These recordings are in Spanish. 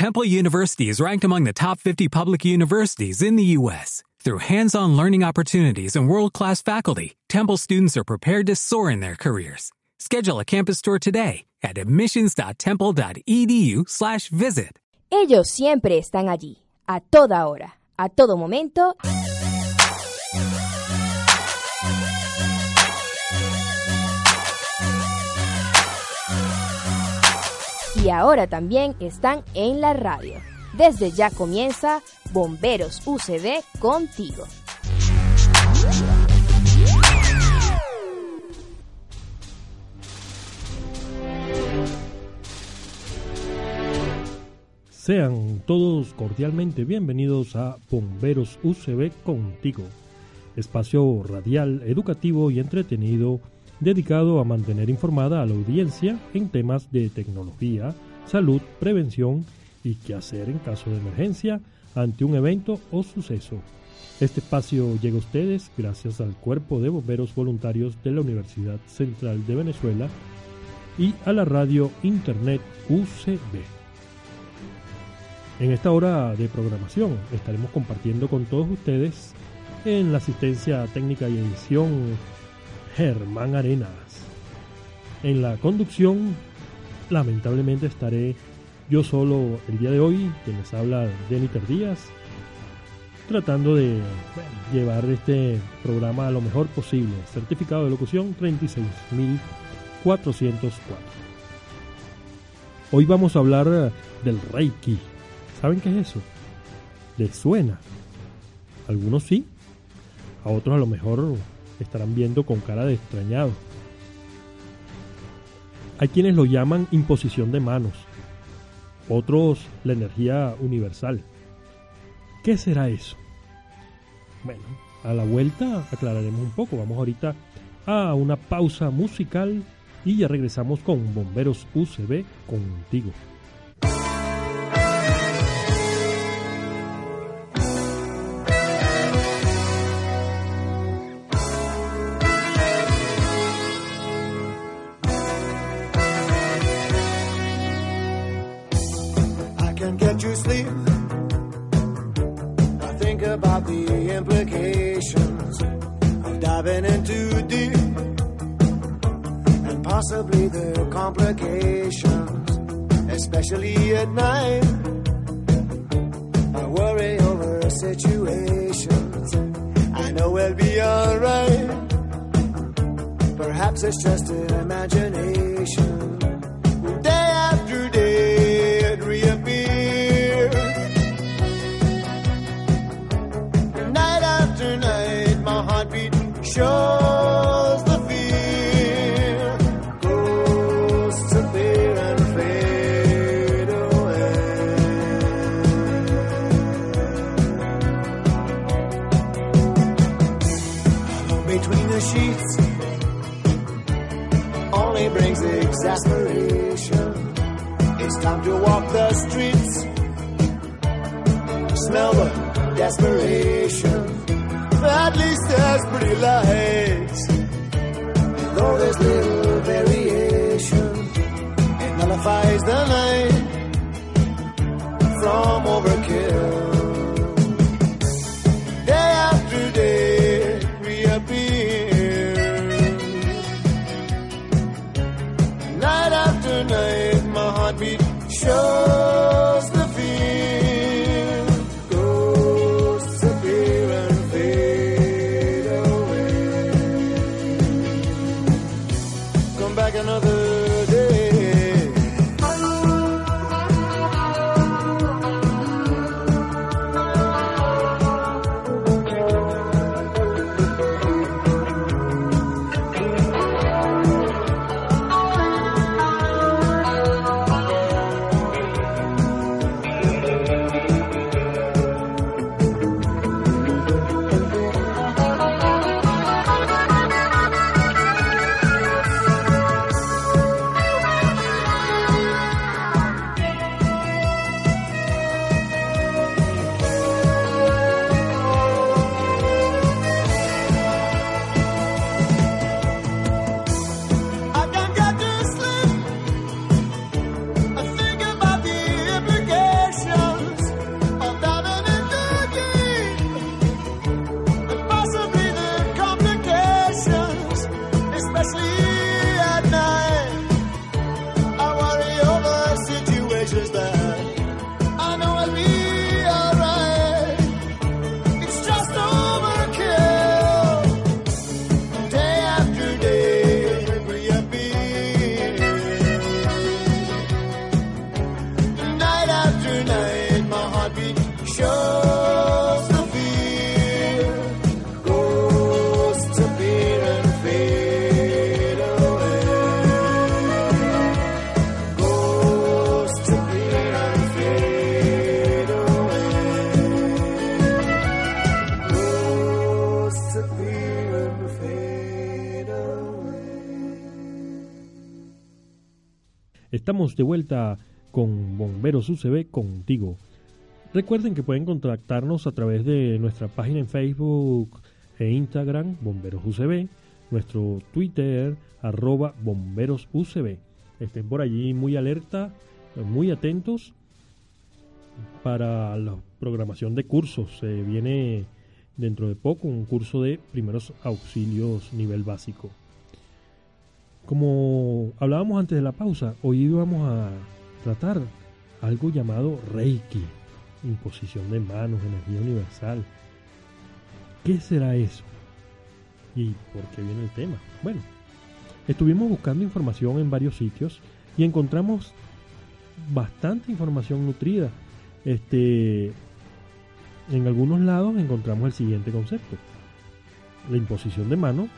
Temple University is ranked among the top 50 public universities in the U.S. Through hands-on learning opportunities and world-class faculty, Temple students are prepared to soar in their careers. Schedule a campus tour today at admissions.temple.edu/visit. Ellos siempre están allí, a toda hora, a todo momento. Y ahora también están en la radio. Desde ya comienza Bomberos UCB contigo. Sean todos cordialmente bienvenidos a Bomberos UCB Contigo, espacio radial, educativo y entretenido dedicado a mantener informada a la audiencia en temas de tecnología, salud, prevención y qué hacer en caso de emergencia ante un evento o suceso. Este espacio llega a ustedes gracias al Cuerpo de Bomberos Voluntarios de la Universidad Central de Venezuela y a la radio Internet UCB. En esta hora de programación estaremos compartiendo con todos ustedes en la asistencia técnica y edición Germán Arenas. En la conducción, lamentablemente estaré yo solo el día de hoy, quien les habla Jennifer Díaz, tratando de llevar este programa a lo mejor posible. Certificado de locución 36404. Hoy vamos a hablar del Reiki. ¿Saben qué es eso? ¿Les suena? Algunos sí, a otros a lo mejor estarán viendo con cara de extrañado. Hay quienes lo llaman imposición de manos, otros la energía universal. ¿Qué será eso? Bueno, a la vuelta aclararemos un poco. Vamos ahorita a una pausa musical y ya regresamos con Bomberos UCB contigo. De vuelta con Bomberos UCB contigo. Recuerden que pueden contactarnos a través de nuestra página en Facebook e Instagram, Bomberos UCB, nuestro Twitter, arroba Bomberos UCB. Estén por allí muy alerta, muy atentos para la programación de cursos. Se viene dentro de poco un curso de primeros auxilios nivel básico. Como hablábamos antes de la pausa, hoy vamos a tratar algo llamado Reiki, imposición de manos, energía universal. ¿Qué será eso? ¿Y por qué viene el tema? Bueno, estuvimos buscando información en varios sitios y encontramos bastante información nutrida. Este, en algunos lados encontramos el siguiente concepto. La imposición de mano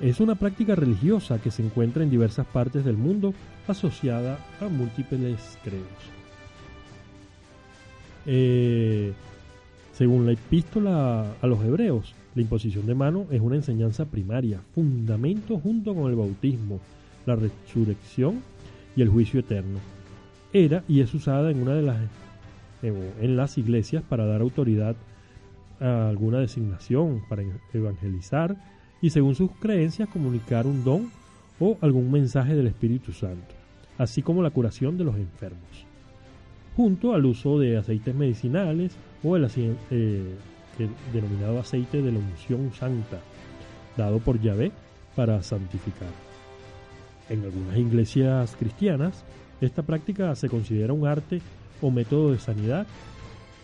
es una práctica religiosa que se encuentra en diversas partes del mundo asociada a múltiples credos. Eh, según la epístola a los hebreos, la imposición de mano es una enseñanza primaria, fundamento junto con el bautismo, la resurrección y el juicio eterno. Era y es usada en una de las en las iglesias para dar autoridad a alguna designación, para evangelizar y según sus creencias comunicar un don o algún mensaje del Espíritu Santo, así como la curación de los enfermos, junto al uso de aceites medicinales o el eh, denominado aceite de la unción santa, dado por Yahvé para santificar. En algunas iglesias cristianas, esta práctica se considera un arte o método de sanidad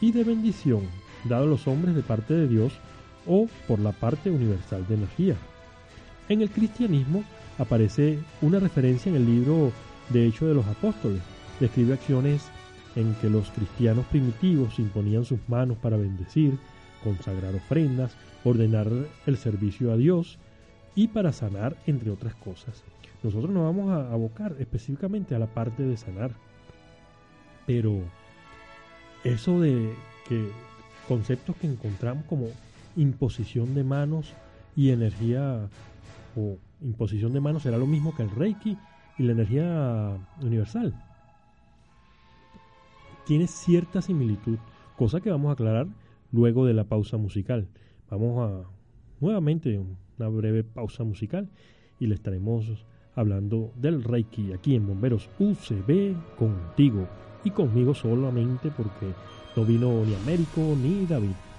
y de bendición dado a los hombres de parte de Dios o por la parte universal de energía. En el cristianismo aparece una referencia en el libro de Hechos de los Apóstoles. Describe acciones en que los cristianos primitivos imponían sus manos para bendecir, consagrar ofrendas, ordenar el servicio a Dios y para sanar, entre otras cosas. Nosotros nos vamos a abocar específicamente a la parte de sanar. Pero eso de que conceptos que encontramos como imposición de manos y energía o imposición de manos será lo mismo que el Reiki y la energía universal. Tiene cierta similitud, cosa que vamos a aclarar luego de la pausa musical. Vamos a nuevamente una breve pausa musical y le estaremos hablando del Reiki aquí en Bomberos UCB contigo y conmigo solamente porque no vino ni Américo ni David.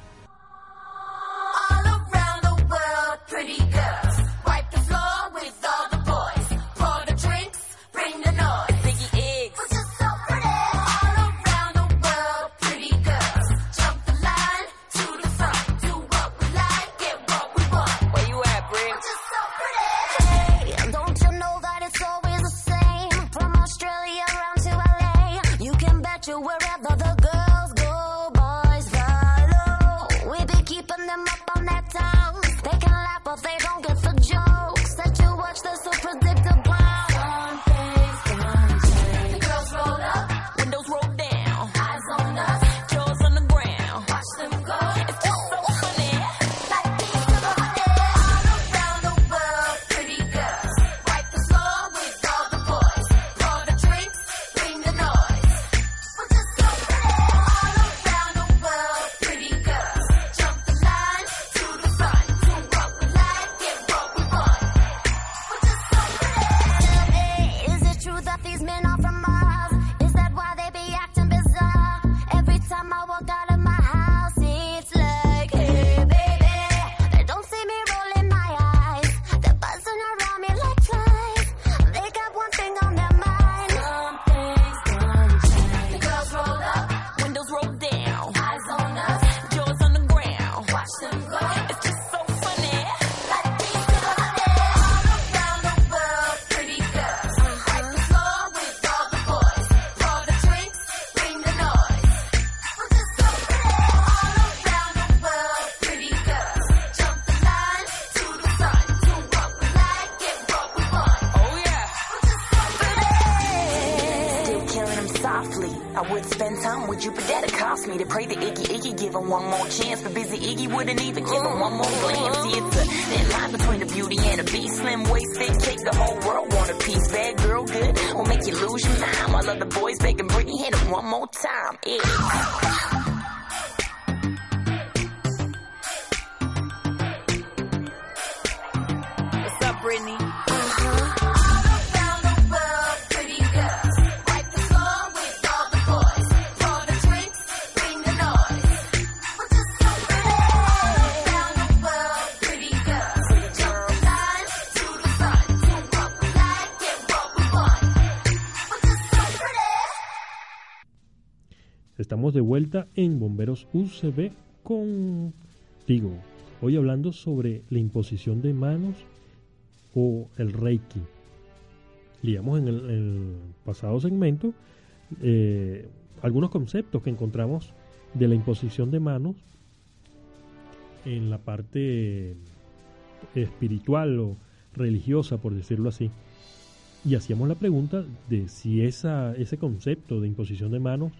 One more time. Yeah. De vuelta en Bomberos UCB contigo. Hoy hablando sobre la imposición de manos o el Reiki. Leíamos en el, el pasado segmento eh, algunos conceptos que encontramos de la imposición de manos en la parte espiritual o religiosa, por decirlo así. Y hacíamos la pregunta de si esa, ese concepto de imposición de manos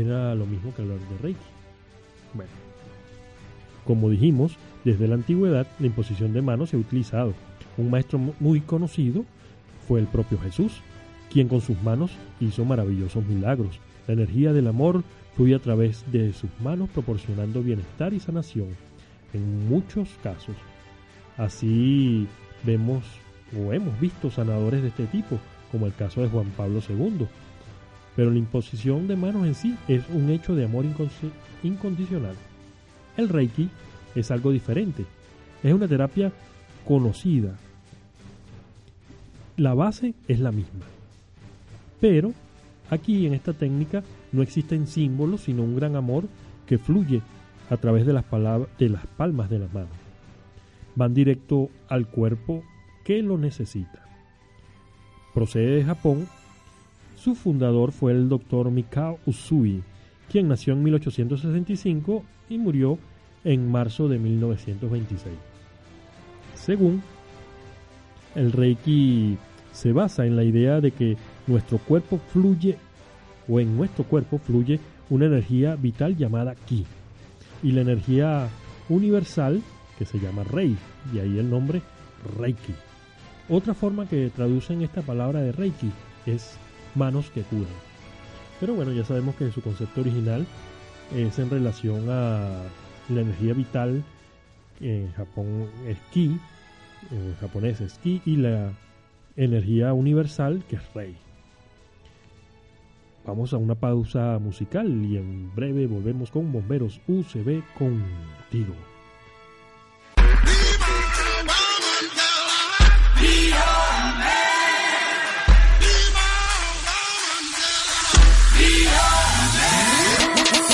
era lo mismo que hablar de Reiki. Bueno, como dijimos, desde la antigüedad la imposición de manos se ha utilizado. Un maestro mu- muy conocido fue el propio Jesús, quien con sus manos hizo maravillosos milagros. La energía del amor fluye a través de sus manos proporcionando bienestar y sanación en muchos casos. Así vemos o hemos visto sanadores de este tipo, como el caso de Juan Pablo II. Pero la imposición de manos en sí es un hecho de amor incondicional. El Reiki es algo diferente. Es una terapia conocida. La base es la misma. Pero aquí en esta técnica no existen símbolos, sino un gran amor que fluye a través de las, palabras, de las palmas de las manos. Van directo al cuerpo que lo necesita. Procede de Japón. Su fundador fue el doctor Mikao Usui, quien nació en 1865 y murió en marzo de 1926. Según el Reiki se basa en la idea de que nuestro cuerpo fluye o en nuestro cuerpo fluye una energía vital llamada Ki y la energía universal que se llama Rei y ahí el nombre Reiki. Otra forma que traducen esta palabra de Reiki es manos que curan. Pero bueno, ya sabemos que su concepto original es en relación a la energía vital, en Japón es Ki, en japonés es Ki, y la energía universal que es Rei. Vamos a una pausa musical y en breve volvemos con Bomberos UCB contigo.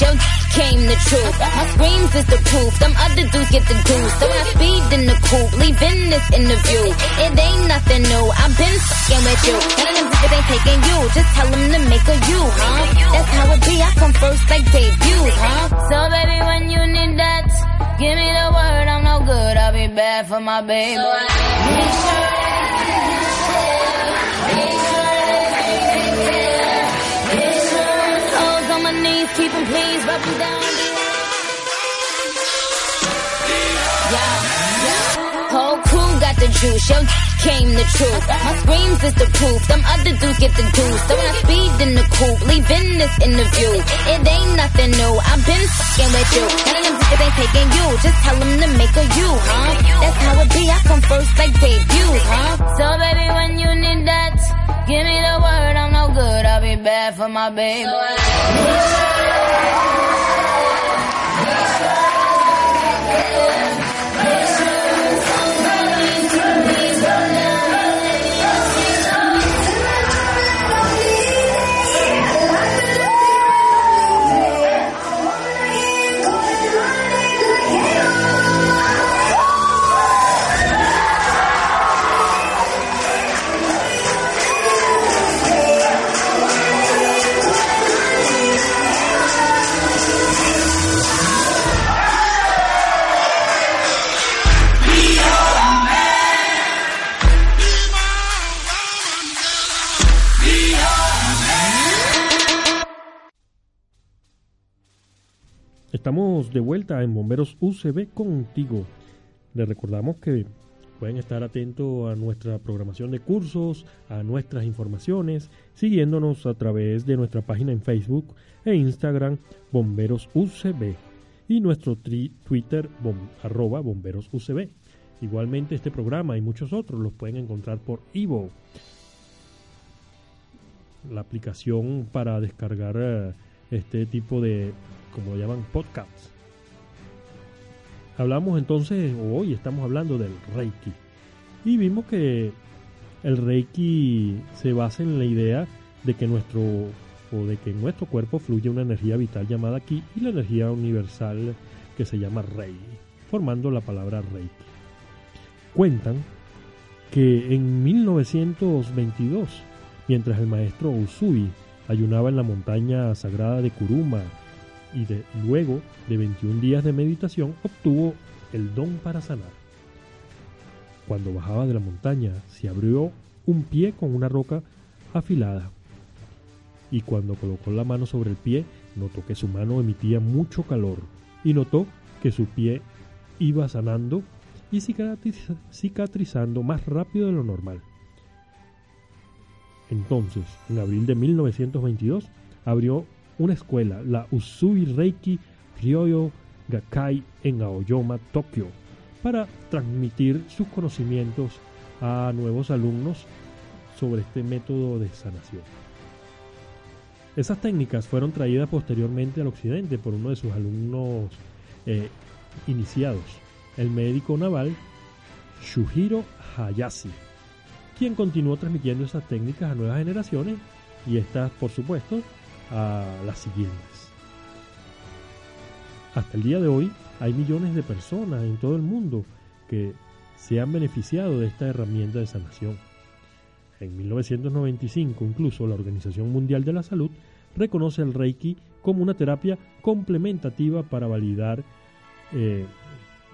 yo came the truth. My screams is the proof, Some other dudes get the juice. So I speed in the coupe, leaving this interview. It ain't nothing new, I've been fucking with you. None of them niggas ain't taking you, just tell them to make a you, huh? That's how it be, I come first like debuts, huh? So baby, when you need that, give me the word, I'm no good, I'll be bad for my baby. Make sure 'em please, rub 'em down. Yeah, yeah. Whole crew got the juice. Yo, came the truth. My screams is the proof. Them other dudes get the juice. So when I speed in the coupe, leaving this interview. It ain't nothing new. I've been fucking with you. None of them niggas ain't taking you. Just tell them to make a you, huh? That's how it be. I come first like debuts, bad for my baby. Estamos de vuelta en Bomberos UCB contigo. Les recordamos que pueden estar atentos a nuestra programación de cursos, a nuestras informaciones, siguiéndonos a través de nuestra página en Facebook e Instagram Bomberos UCB y nuestro Twitter bom- arroba Bomberos. Igualmente este programa y muchos otros los pueden encontrar por Ivo, la aplicación para descargar eh, este tipo de, como lo llaman, podcasts. Hablamos entonces, hoy estamos hablando del Reiki. Y vimos que el Reiki se basa en la idea de que nuestro o de que en nuestro cuerpo fluye una energía vital llamada Ki y la energía universal que se llama Rei, formando la palabra Reiki. Cuentan que en 1922, mientras el maestro Usui ayunaba en la montaña sagrada de Kuruma y luego de 21 días de meditación obtuvo el don para sanar. Cuando bajaba de la montaña se abrió un pie con una roca afilada y cuando colocó la mano sobre el pie notó que su mano emitía mucho calor y notó que su pie iba sanando y cicatriz- cicatrizando más rápido de lo normal. Entonces, en abril de 1922, abrió una escuela, la Usui Reiki Ryoyo Gakkai en Aoyama, Tokio, para transmitir sus conocimientos a nuevos alumnos sobre este método de sanación. Esas técnicas fueron traídas posteriormente al occidente por uno de sus alumnos eh, iniciados, el médico naval Shuhiro Hayashi, quien continuó transmitiendo esas técnicas a nuevas generaciones y estas, por supuesto, a las siguientes. Hasta el día de hoy hay millones de personas en todo el mundo que se han beneficiado de esta herramienta de sanación. En 1995 incluso la Organización Mundial de la Salud reconoce el Reiki como una terapia complementativa para validar eh,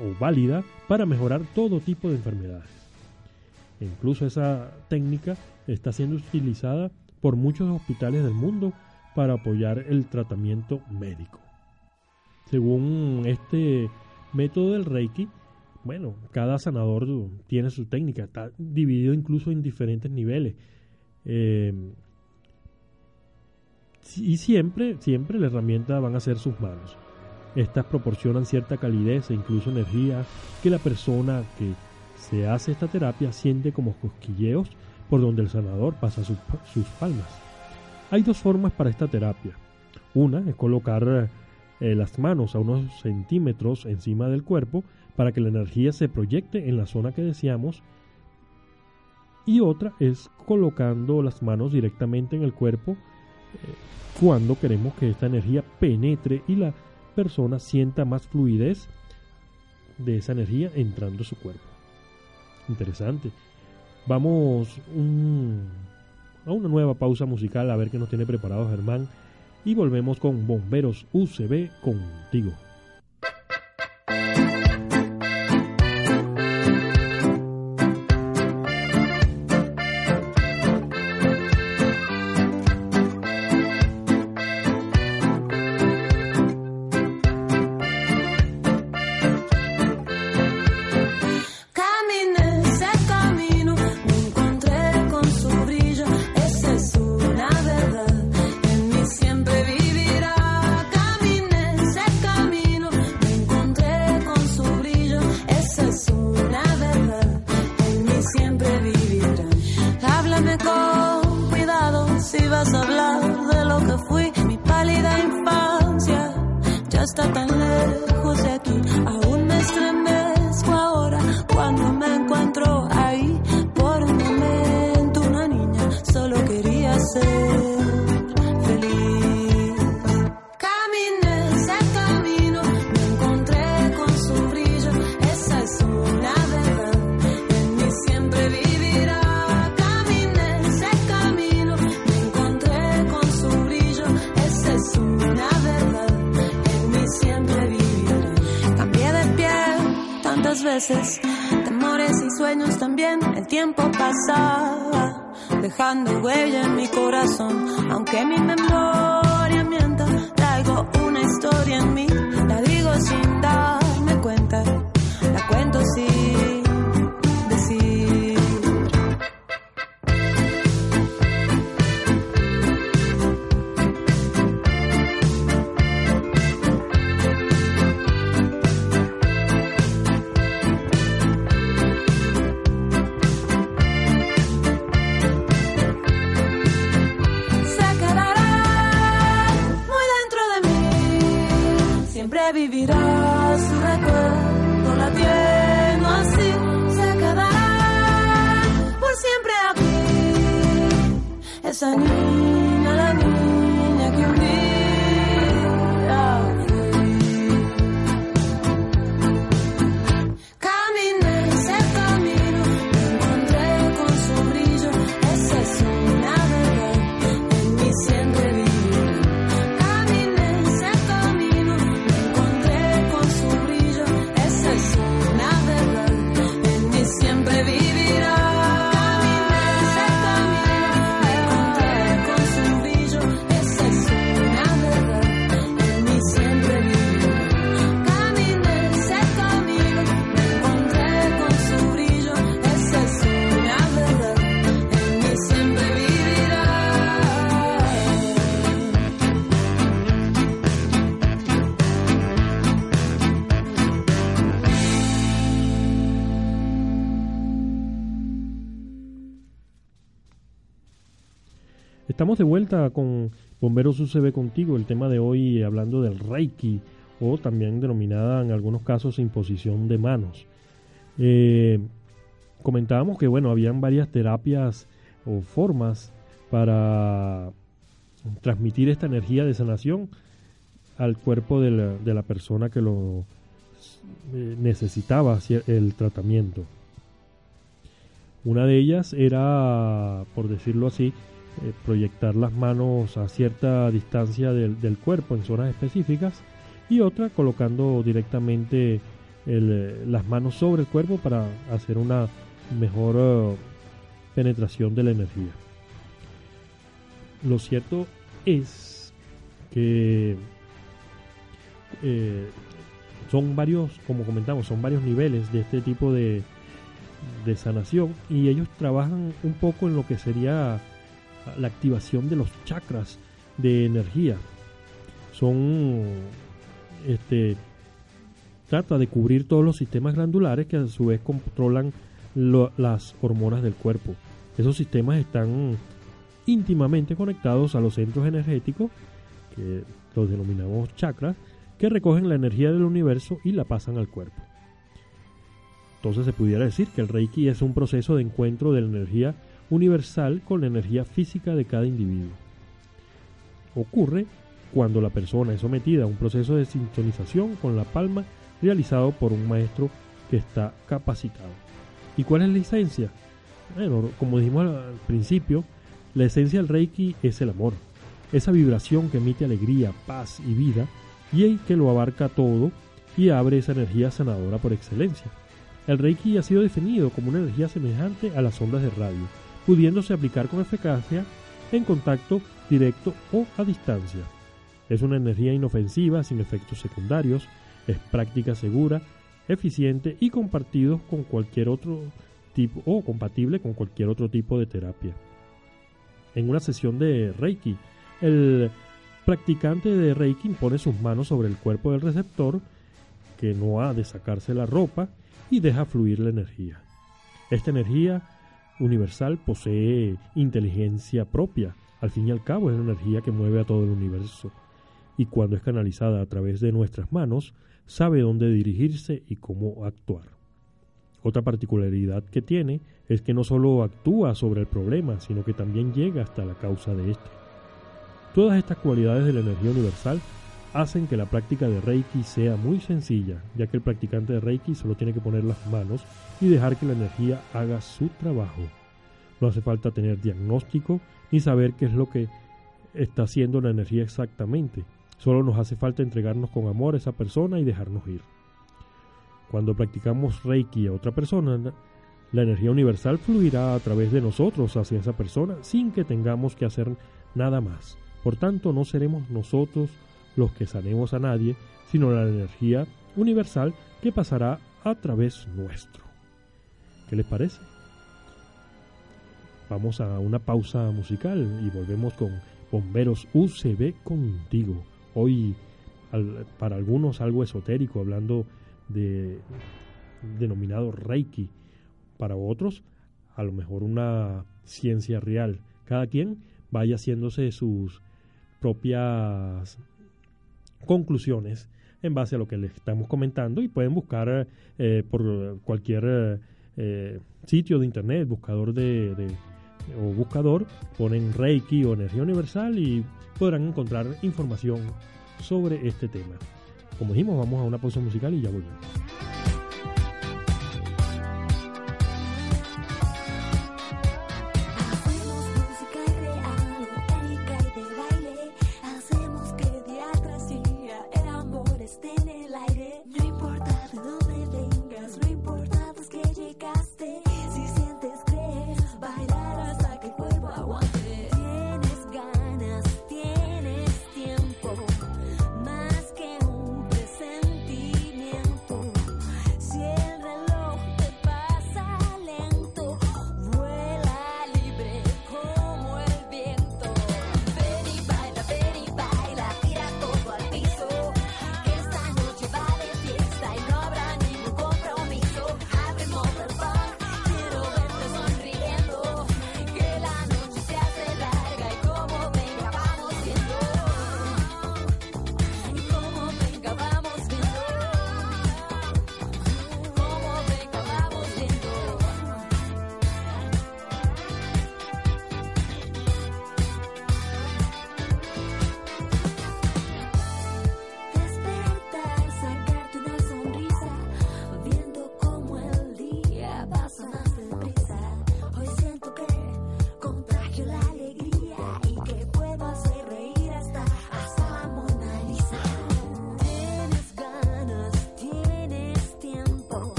o válida para mejorar todo tipo de enfermedades. Incluso esa técnica está siendo utilizada por muchos hospitales del mundo para apoyar el tratamiento médico. Según este método del Reiki, bueno, cada sanador tiene su técnica, está dividido incluso en diferentes niveles. Eh, y siempre, siempre la herramienta van a ser sus manos. Estas proporcionan cierta calidez e incluso energía que la persona que se hace esta terapia siente como cosquilleos por donde el sanador pasa sus, sus palmas. Hay dos formas para esta terapia. Una es colocar eh, las manos a unos centímetros encima del cuerpo para que la energía se proyecte en la zona que deseamos. Y otra es colocando las manos directamente en el cuerpo eh, cuando queremos que esta energía penetre y la persona sienta más fluidez de esa energía entrando a su cuerpo. Interesante. Vamos un- a una nueva pausa musical a ver qué nos tiene preparado Germán y volvemos con Bomberos UCB contigo. De vuelta con Bomberos UCB contigo, el tema de hoy hablando del Reiki o también denominada en algunos casos imposición de manos. Eh, comentábamos que bueno, habían varias terapias o formas para transmitir esta energía de sanación al cuerpo de la, de la persona que lo eh, necesitaba el tratamiento. Una de ellas era, por decirlo así, eh, proyectar las manos a cierta distancia del, cuerpo en zonas específicas y otra colocando directamente eh, las manos sobre el cuerpo para hacer una mejor eh, penetración de la energía. Lo cierto es que son varios, como comentamos, son varios niveles de este tipo de, de sanación y ellos trabajan un poco en lo que sería la activación de los chakras de energía. Son este trata de cubrir todos los sistemas glandulares que a su vez controlan las hormonas del cuerpo. Esos sistemas están íntimamente conectados a los centros energéticos, que los denominamos chakras, que recogen la energía del universo y la pasan al cuerpo. Entonces se pudiera decir que el Reiki es un proceso de encuentro de la energía universal con la energía física de cada individuo. Ocurre cuando la persona es sometida a un proceso de sintonización con la palma realizado por un maestro que está capacitado. ¿Y cuál es la esencia? Bueno, como dijimos al principio, la esencia del Reiki es el amor, esa vibración que emite alegría, paz y vida y que lo abarca todo y abre esa energía sanadora por excelencia. El Reiki ha sido definido como una energía semejante a las ondas de radio, pudiéndose aplicar con eficacia en contacto directo o a distancia. Es una energía inofensiva, sin efectos secundarios, es práctica segura, eficiente y compartido con cualquier otro tipo o compatible con cualquier otro tipo de terapia. En una sesión de Reiki, el practicante de Reiki impone sus manos sobre el cuerpo del receptor, que no ha de sacarse la ropa, y deja fluir la energía. Esta energía universal posee inteligencia propia. Al fin y al cabo es la energía que mueve a todo el universo. Y cuando es canalizada a través de nuestras manos, sabe dónde dirigirse y cómo actuar. Otra particularidad que tiene es que no solo actúa sobre el problema, sino que también llega hasta la causa de este. Todas estas cualidades de la energía universal hacen que la práctica de Reiki sea muy sencilla, ya que el practicante de Reiki solo tiene que poner las manos y dejar que la energía haga su trabajo. No hace falta tener diagnóstico ni saber qué es lo que está haciendo la energía exactamente. Solo nos hace falta entregarnos con amor a esa persona y dejarnos ir. Cuando practicamos Reiki a otra persona, la energía universal fluirá a través de nosotros hacia esa persona sin que tengamos que hacer nada más. Por tanto, no seremos nosotros los que sanemos a nadie, sino la energía universal que pasará a través nuestro. ¿Qué les parece? Vamos a una pausa musical y volvemos con Bomberos UCB contigo. Hoy, para algunos, algo esotérico, hablando de denominado Reiki. Para otros, a lo mejor una ciencia real. Cada quien vaya haciéndose sus propias conclusiones en base a lo que les estamos comentando y pueden buscar eh, por cualquier eh, sitio de internet, buscador de, de- o buscador, ponen Reiki o energía universal y podrán encontrar información sobre este tema. Como dijimos, vamos a una pausa musical y ya volvemos.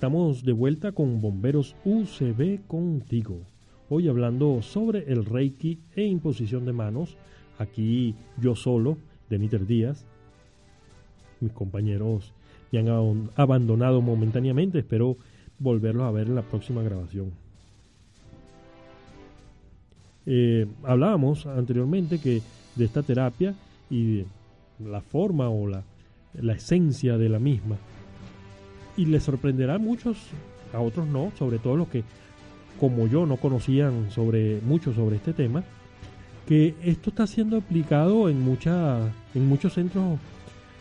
Estamos de vuelta con Bomberos UCB contigo. Hoy hablando sobre el Reiki e imposición de manos. Aquí yo solo, Deniter Díaz. Mis compañeros me han abandonado momentáneamente. Espero volverlos a ver en la próxima grabación. Eh, hablábamos anteriormente que de esta terapia y de la forma o la, la esencia de la misma. Y les sorprenderá a muchos, a otros no, sobre todo los que como yo no conocían sobre mucho sobre este tema, que esto está siendo aplicado en muchas en muchos centros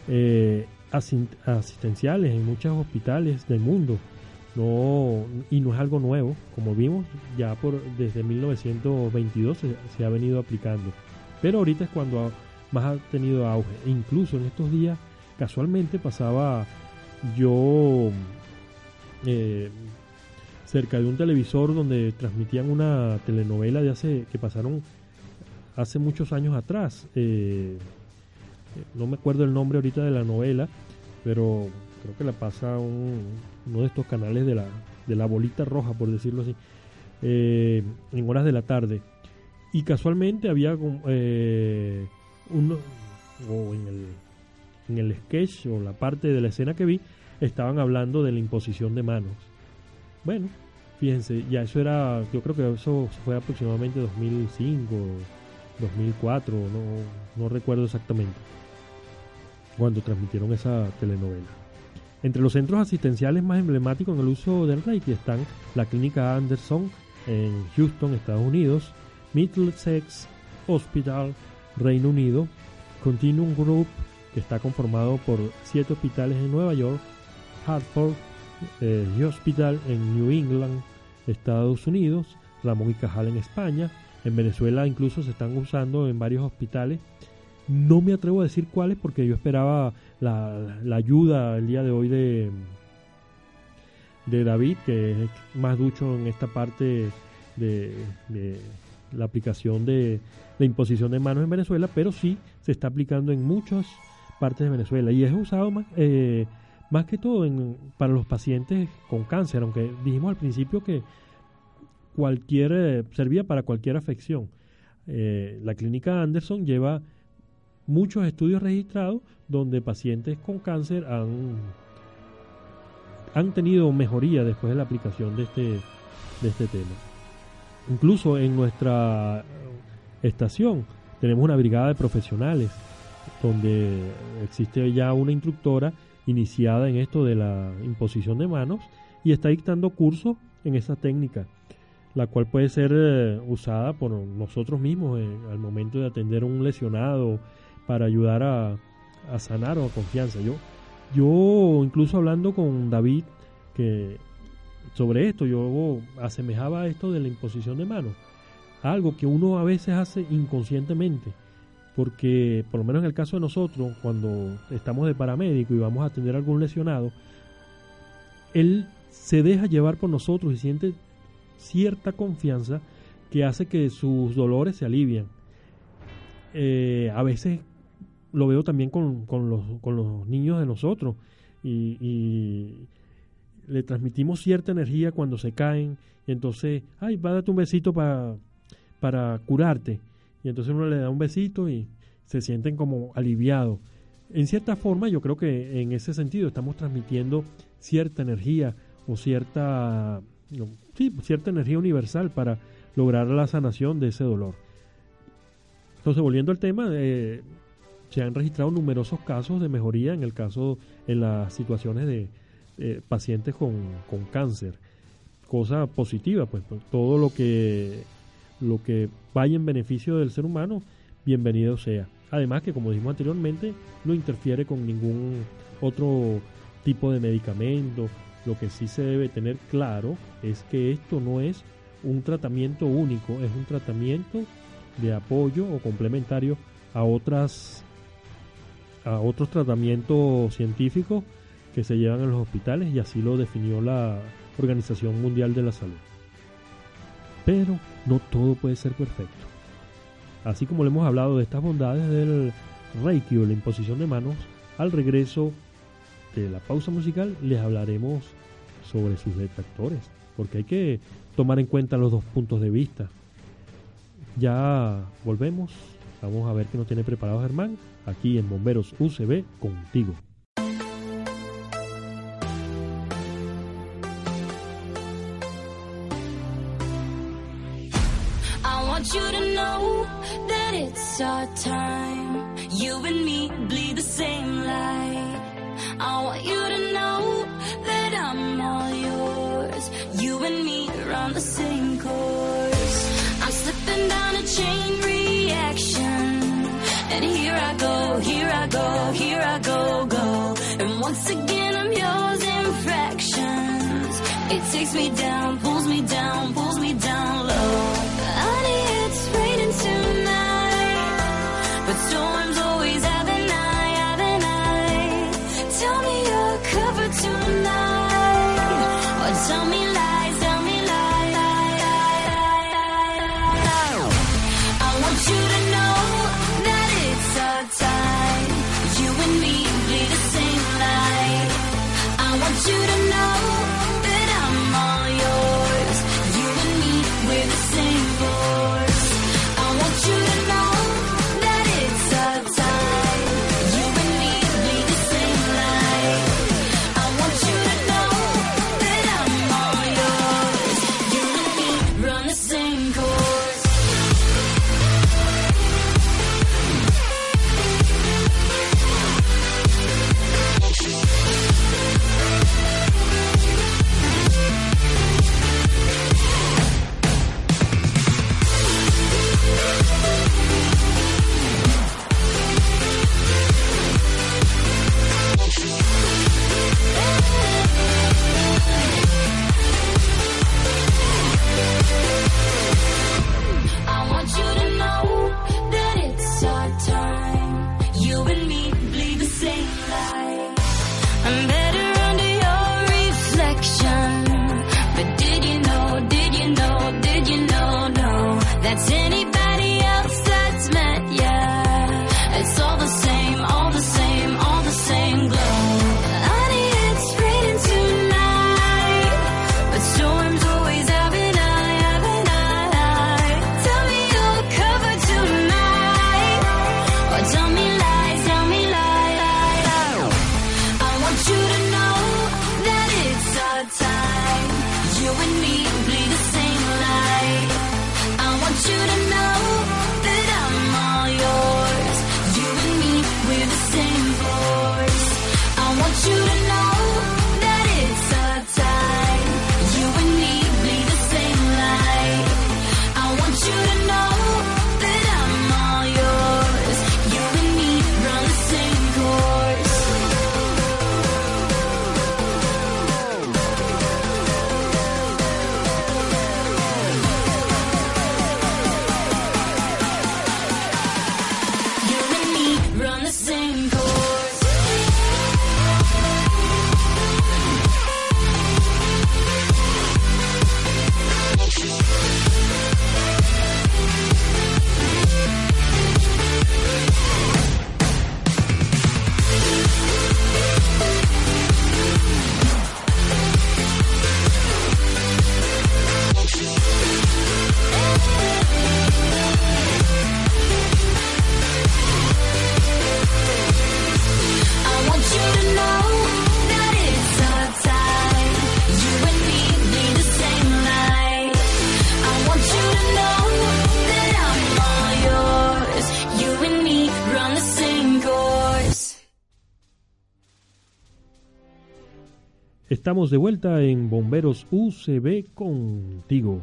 eh, asistenciales, en muchos hospitales del mundo. No, y no es algo nuevo, como vimos, ya por desde 1922 se, se ha venido aplicando. Pero ahorita es cuando ha- más ha tenido auge. E incluso en estos días, casualmente pasaba yo eh, cerca de un televisor donde transmitían una telenovela de hace que pasaron hace muchos años atrás. Eh, no me acuerdo el nombre ahorita de la novela, pero creo que la pasa un- uno de estos canales de la, de la bolita roja, por decirlo así, eh, en horas de la tarde. Y casualmente había eh, uno, o en el, en el sketch o la parte de la escena que vi, estaban hablando de la imposición de manos. Bueno, fíjense, ya eso era, yo creo que eso fue aproximadamente 2005, 2004, no, no recuerdo exactamente, cuando transmitieron esa telenovela. Entre los centros asistenciales más emblemáticos en el uso del Reiki están la Clínica Anderson en Houston, Estados Unidos, Middlesex Hospital, Reino Unido, Continuum Group, está conformado por siete hospitales en Nueva York, Hartford eh, Hospital en New England, Estados Unidos, Ramón y Cajal en España, en Venezuela incluso se están usando en varios hospitales. No me atrevo a decir cuáles porque yo esperaba la, la ayuda el día de hoy de, de David, que es más ducho en esta parte de, de la aplicación de la imposición de manos en Venezuela, pero sí se está aplicando en muchas partes de Venezuela y es usado más, eh, más que todo en, para los pacientes con cáncer, aunque dijimos al principio que cualquier eh, servía para cualquier afección. Eh, la clínica Anderson lleva muchos estudios registrados donde pacientes con cáncer han, han tenido mejoría después de la aplicación de este, de este tema. Incluso en nuestra estación tenemos una brigada de profesionales donde existe ya una instructora iniciada en esto de la imposición de manos y está dictando cursos en esa técnica, la cual puede ser eh, usada por nosotros mismos eh, al momento de atender a un lesionado para ayudar a, a sanar o a confianza. Yo, yo incluso hablando con David que sobre esto, yo asemejaba esto de la imposición de manos, algo que uno a veces hace inconscientemente, porque por lo menos en el caso de nosotros, cuando estamos de paramédico y vamos a atender algún lesionado, él se deja llevar por nosotros y siente cierta confianza que hace que sus dolores se alivian. Eh, a veces lo veo también con, con, los, con los niños de nosotros y, y le transmitimos cierta energía cuando se caen y entonces, ay, va a darte un besito para, para curarte. Y entonces uno le da un besito y se sienten como aliviados. En cierta forma, yo creo que en ese sentido estamos transmitiendo cierta energía o cierta, sí, cierta energía universal para lograr la sanación de ese dolor. Entonces, volviendo al tema, eh, se han registrado numerosos casos de mejoría en el caso, en las situaciones de eh, pacientes con, con cáncer. Cosa positiva, pues, todo lo que, lo que vaya en beneficio del ser humano, bienvenido sea. Además que, como dijimos anteriormente, no interfiere con ningún otro tipo de medicamento. Lo que sí se debe tener claro es que esto no es un tratamiento único, es un tratamiento de apoyo o complementario a otras a otros tratamientos científicos que se llevan en los hospitales y así lo definió la Organización Mundial de la Salud. Pero no todo puede ser perfecto. Así como le hemos hablado de estas bondades del Reiki o la imposición de manos, al regreso de la pausa musical les hablaremos sobre sus detractores, porque hay que tomar en cuenta los dos puntos de vista. Ya volvemos, vamos a ver qué nos tiene preparado Germán aquí en Bomberos UCB contigo. Time. You and me bleed the same light. I want you to know that I'm all yours. You and me run the same course. I'm slipping down a chain reaction. And here I go, here I go, here I go, go. And once again I'm yours in fractions. It takes me down, pulls me down Estamos de vuelta en Bomberos UCB contigo.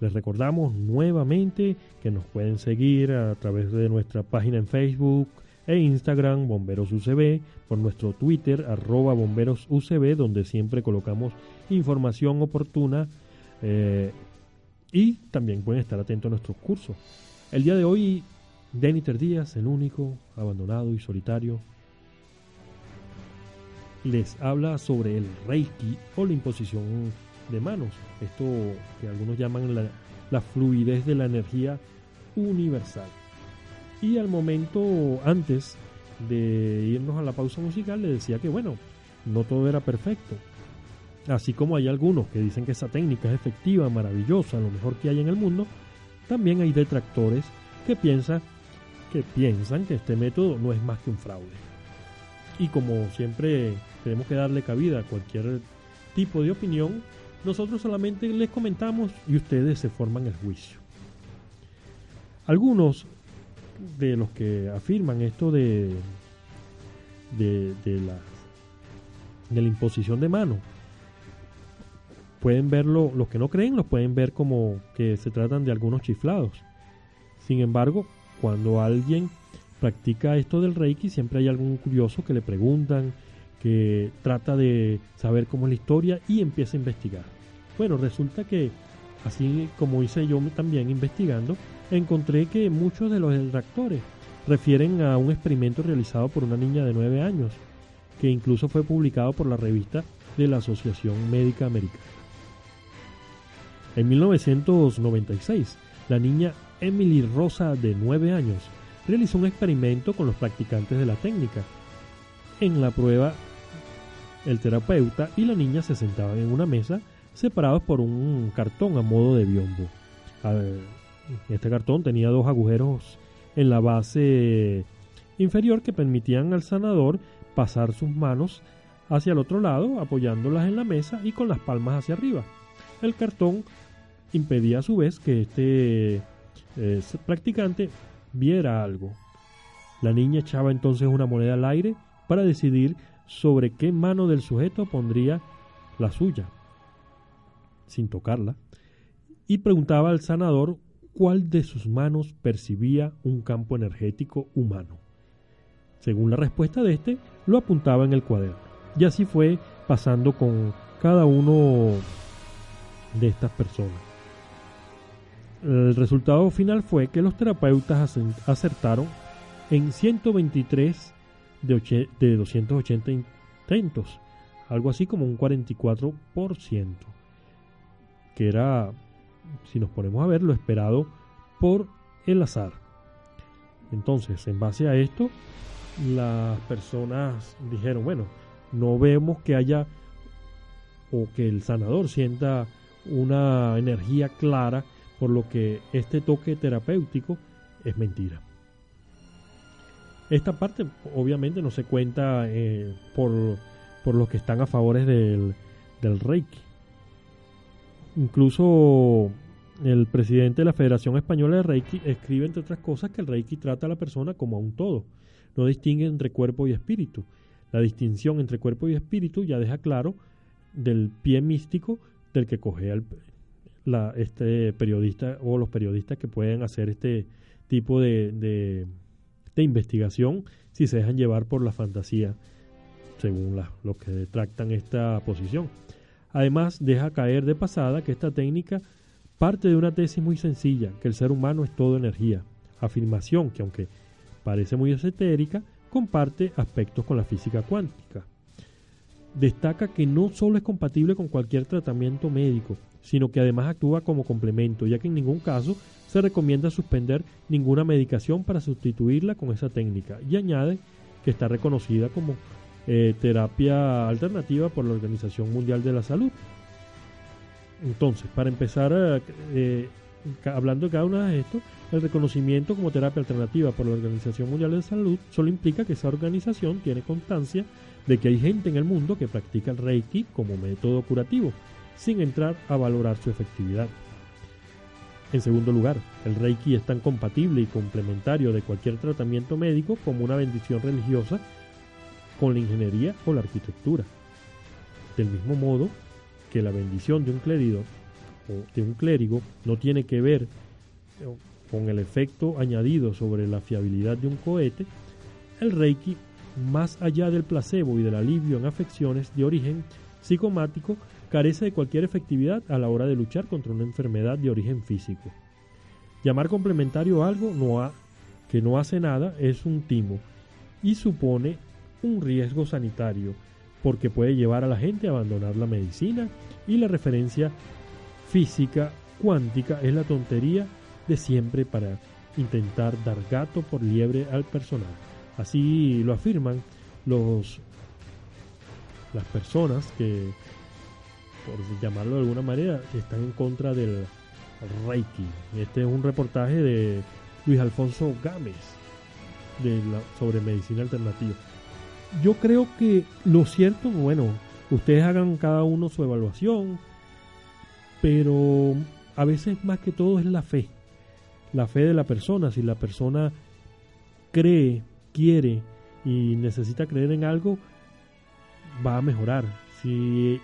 Les recordamos nuevamente que nos pueden seguir a través de nuestra página en Facebook e Instagram Bomberos UCB, por nuestro Twitter arroba Bomberos UCB, donde siempre colocamos información oportuna eh, y también pueden estar atentos a nuestros cursos. El día de hoy, Deniter Díaz, el único, abandonado y solitario, les habla sobre el Reiki o la imposición de manos. Esto que algunos llaman la, fluidez de la energía universal. Y al momento antes de irnos a la pausa musical le decía que bueno, no todo era perfecto. Así como hay algunos que dicen que esa técnica es efectiva, maravillosa, lo mejor que hay en el mundo, también hay detractores que piensan que piensan que este método no es más que un fraude. Y como siempre tenemos que darle cabida a cualquier tipo de opinión, nosotros solamente les comentamos y ustedes se forman el juicio. Algunos de los que afirman esto de, de, de la, de la imposición de mano, pueden verlo, los que no creen, los pueden ver como que se tratan de algunos chiflados. Sin embargo, cuando alguien practica esto del Reiki, siempre hay algún curioso que le preguntan, que trata de saber cómo es la historia y empieza a investigar. Bueno, resulta que, así como hice yo también investigando, encontré que muchos de los detractores refieren a un experimento realizado por una niña de 9 años, que incluso fue publicado por la revista de la Asociación Médica Americana. En 1996, la niña Emily Rosa, de 9 años, realizó un experimento con los practicantes de la técnica. En la prueba, el terapeuta y la niña se sentaban en una mesa separados por un cartón a modo de biombo. Este cartón tenía dos agujeros en la base inferior que permitían al sanador pasar sus manos hacia el otro lado, apoyándolas en la mesa y con las palmas hacia arriba. El cartón impedía a su vez que este eh, practicante viera algo. La niña echaba entonces una moneda al aire para decidir sobre qué mano del sujeto pondría la suya, sin tocarla, y preguntaba al sanador cuál de sus manos percibía un campo energético humano. Según la respuesta de este, lo apuntaba en el cuaderno. Y así fue pasando con cada uno de estas personas. El resultado final fue que los terapeutas acertaron en 123 de, de 280 intentos, algo así como un 44%, que era, si nos ponemos a ver, lo esperado por el azar. Entonces, en base a esto, las personas dijeron, bueno, no vemos que haya o que el sanador sienta una energía clara, por lo que este toque terapéutico es mentira. Esta parte obviamente no se cuenta eh, por, por los que están a favores del, del Reiki. Incluso el presidente de la Federación Española de Reiki escribe, entre otras cosas, que el Reiki trata a la persona como a un todo. No distingue entre cuerpo y espíritu. La distinción entre cuerpo y espíritu ya deja claro del pie místico del que coge el, la, este periodista o los periodistas que pueden hacer este tipo de, de, investigación si se dejan llevar por la fantasía, según los que detractan esta posición. Además, deja caer de pasada que esta técnica parte de una tesis muy sencilla, que el ser humano es todo energía, afirmación que aunque parece muy esotérica, comparte aspectos con la física cuántica. Destaca que no solo es compatible con cualquier tratamiento médico, sino que además actúa como complemento, ya que en ningún caso se recomienda suspender ninguna medicación para sustituirla con esa técnica, y añade que está reconocida como eh, terapia alternativa por la Organización Mundial de la Salud. Entonces, para empezar, eh, hablando cada una de estos, el reconocimiento como terapia alternativa por la Organización Mundial de Salud solo implica que esa organización tiene constancia de que hay gente en el mundo que practica el Reiki como método curativo, sin entrar a valorar su efectividad. En segundo lugar, el Reiki es tan compatible y complementario de cualquier tratamiento médico como una bendición religiosa con la ingeniería o la arquitectura. Del mismo modo que la bendición de un clérigo de un clérigo no tiene que ver eh, con el efecto añadido sobre la fiabilidad de un cohete, el Reiki, más allá del placebo y del alivio en afecciones de origen psicomático, carece de cualquier efectividad a la hora de luchar contra una enfermedad de origen físico. Llamar complementario algo no ha- que no hace nada es un timo y supone un riesgo sanitario porque puede llevar a la gente a abandonar la medicina y la referencia física cuántica es la tontería de siempre para intentar dar gato por liebre al personal. Así lo afirman los las personas que por llamarlo de alguna manera, están en contra del Reiki. Este es un reportaje de Luis Alfonso Gámez de la- sobre medicina alternativa. Yo creo que lo cierto, bueno, ustedes hagan cada uno su evaluación, pero a veces más que todo es la fe, la fe de la persona. Si la persona cree, quiere y necesita creer en algo, va a mejorar. Si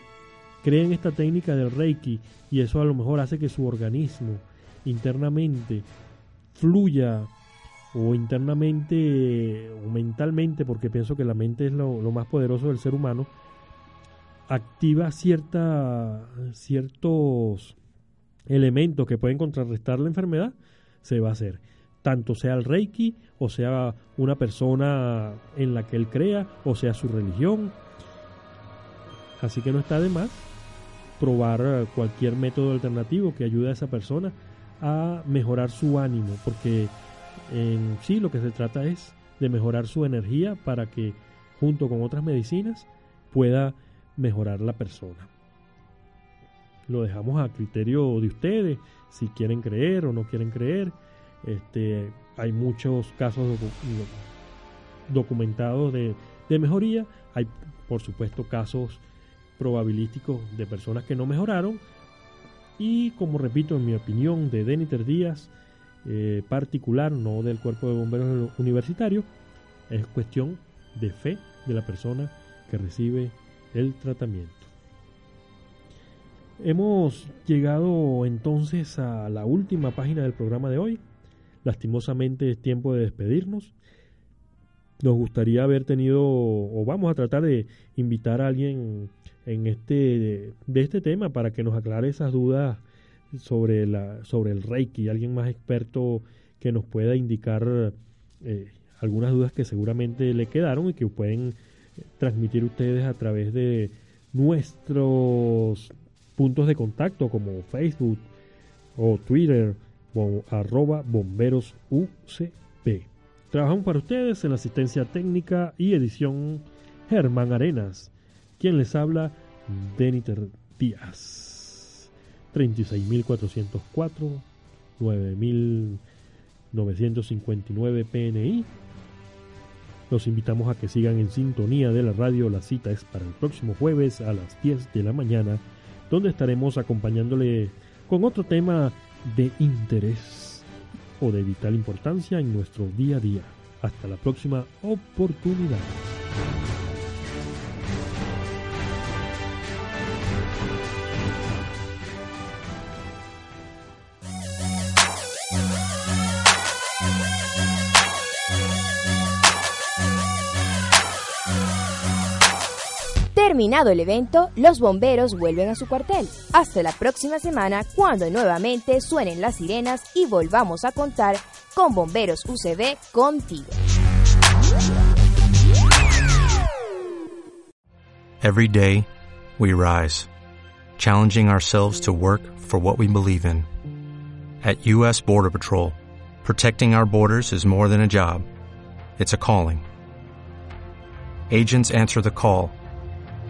cree en esta técnica del Reiki y eso a lo mejor hace que su organismo internamente fluya o internamente o mentalmente, porque pienso que la mente es lo, más poderoso del ser humano, activa cierta, ciertos elementos que pueden contrarrestar la enfermedad, se va a hacer. Tanto sea el Reiki, o sea una persona en la que él crea, o sea su religión. Así que no está de más probar cualquier método alternativo que ayude a esa persona a mejorar su ánimo, porque en sí lo que se trata es de mejorar su energía para que junto con otras medicinas pueda mejorar la persona. Lo dejamos a criterio de ustedes, si quieren creer o no quieren creer. Este, hay muchos casos docu- documentados de, de mejoría, hay por supuesto casos probabilísticos de personas que no mejoraron y como repito en mi opinión de Deniter Díaz eh, particular, no del cuerpo de bomberos universitario, es cuestión de fe de la persona que recibe el tratamiento. Hemos llegado entonces a la última página del programa de hoy. Lastimosamente es tiempo de despedirnos. Nos gustaría haber tenido, o vamos a tratar de invitar a alguien en este de este tema para que nos aclare esas dudas sobre la sobre el Reiki, alguien más experto que nos pueda indicar eh, algunas dudas que seguramente le quedaron y que pueden transmitir ustedes a través de nuestros puntos de contacto como Facebook o Twitter o arroba bomberos UCP. Trabajamos para ustedes en la asistencia técnica y edición Germán Arenas. Quien les habla, Deniter Díaz. 36.404, 9.959 PNI. Los invitamos a que sigan en sintonía de la radio. La cita es para el próximo jueves a las 10 de la mañana, donde estaremos acompañándole con otro tema de interés o de vital importancia en nuestro día a día. Hasta la próxima oportunidad. Terminado el evento, los bomberos vuelven a su cuartel. Hasta la próxima semana cuando nuevamente suenen las sirenas y volvamos a contar con Bomberos UCB contigo. Every day, we rise, challenging ourselves to work for what we believe in. At U.S. Border Patrol, protecting our borders is more than a job, it's a calling. Agents answer the call,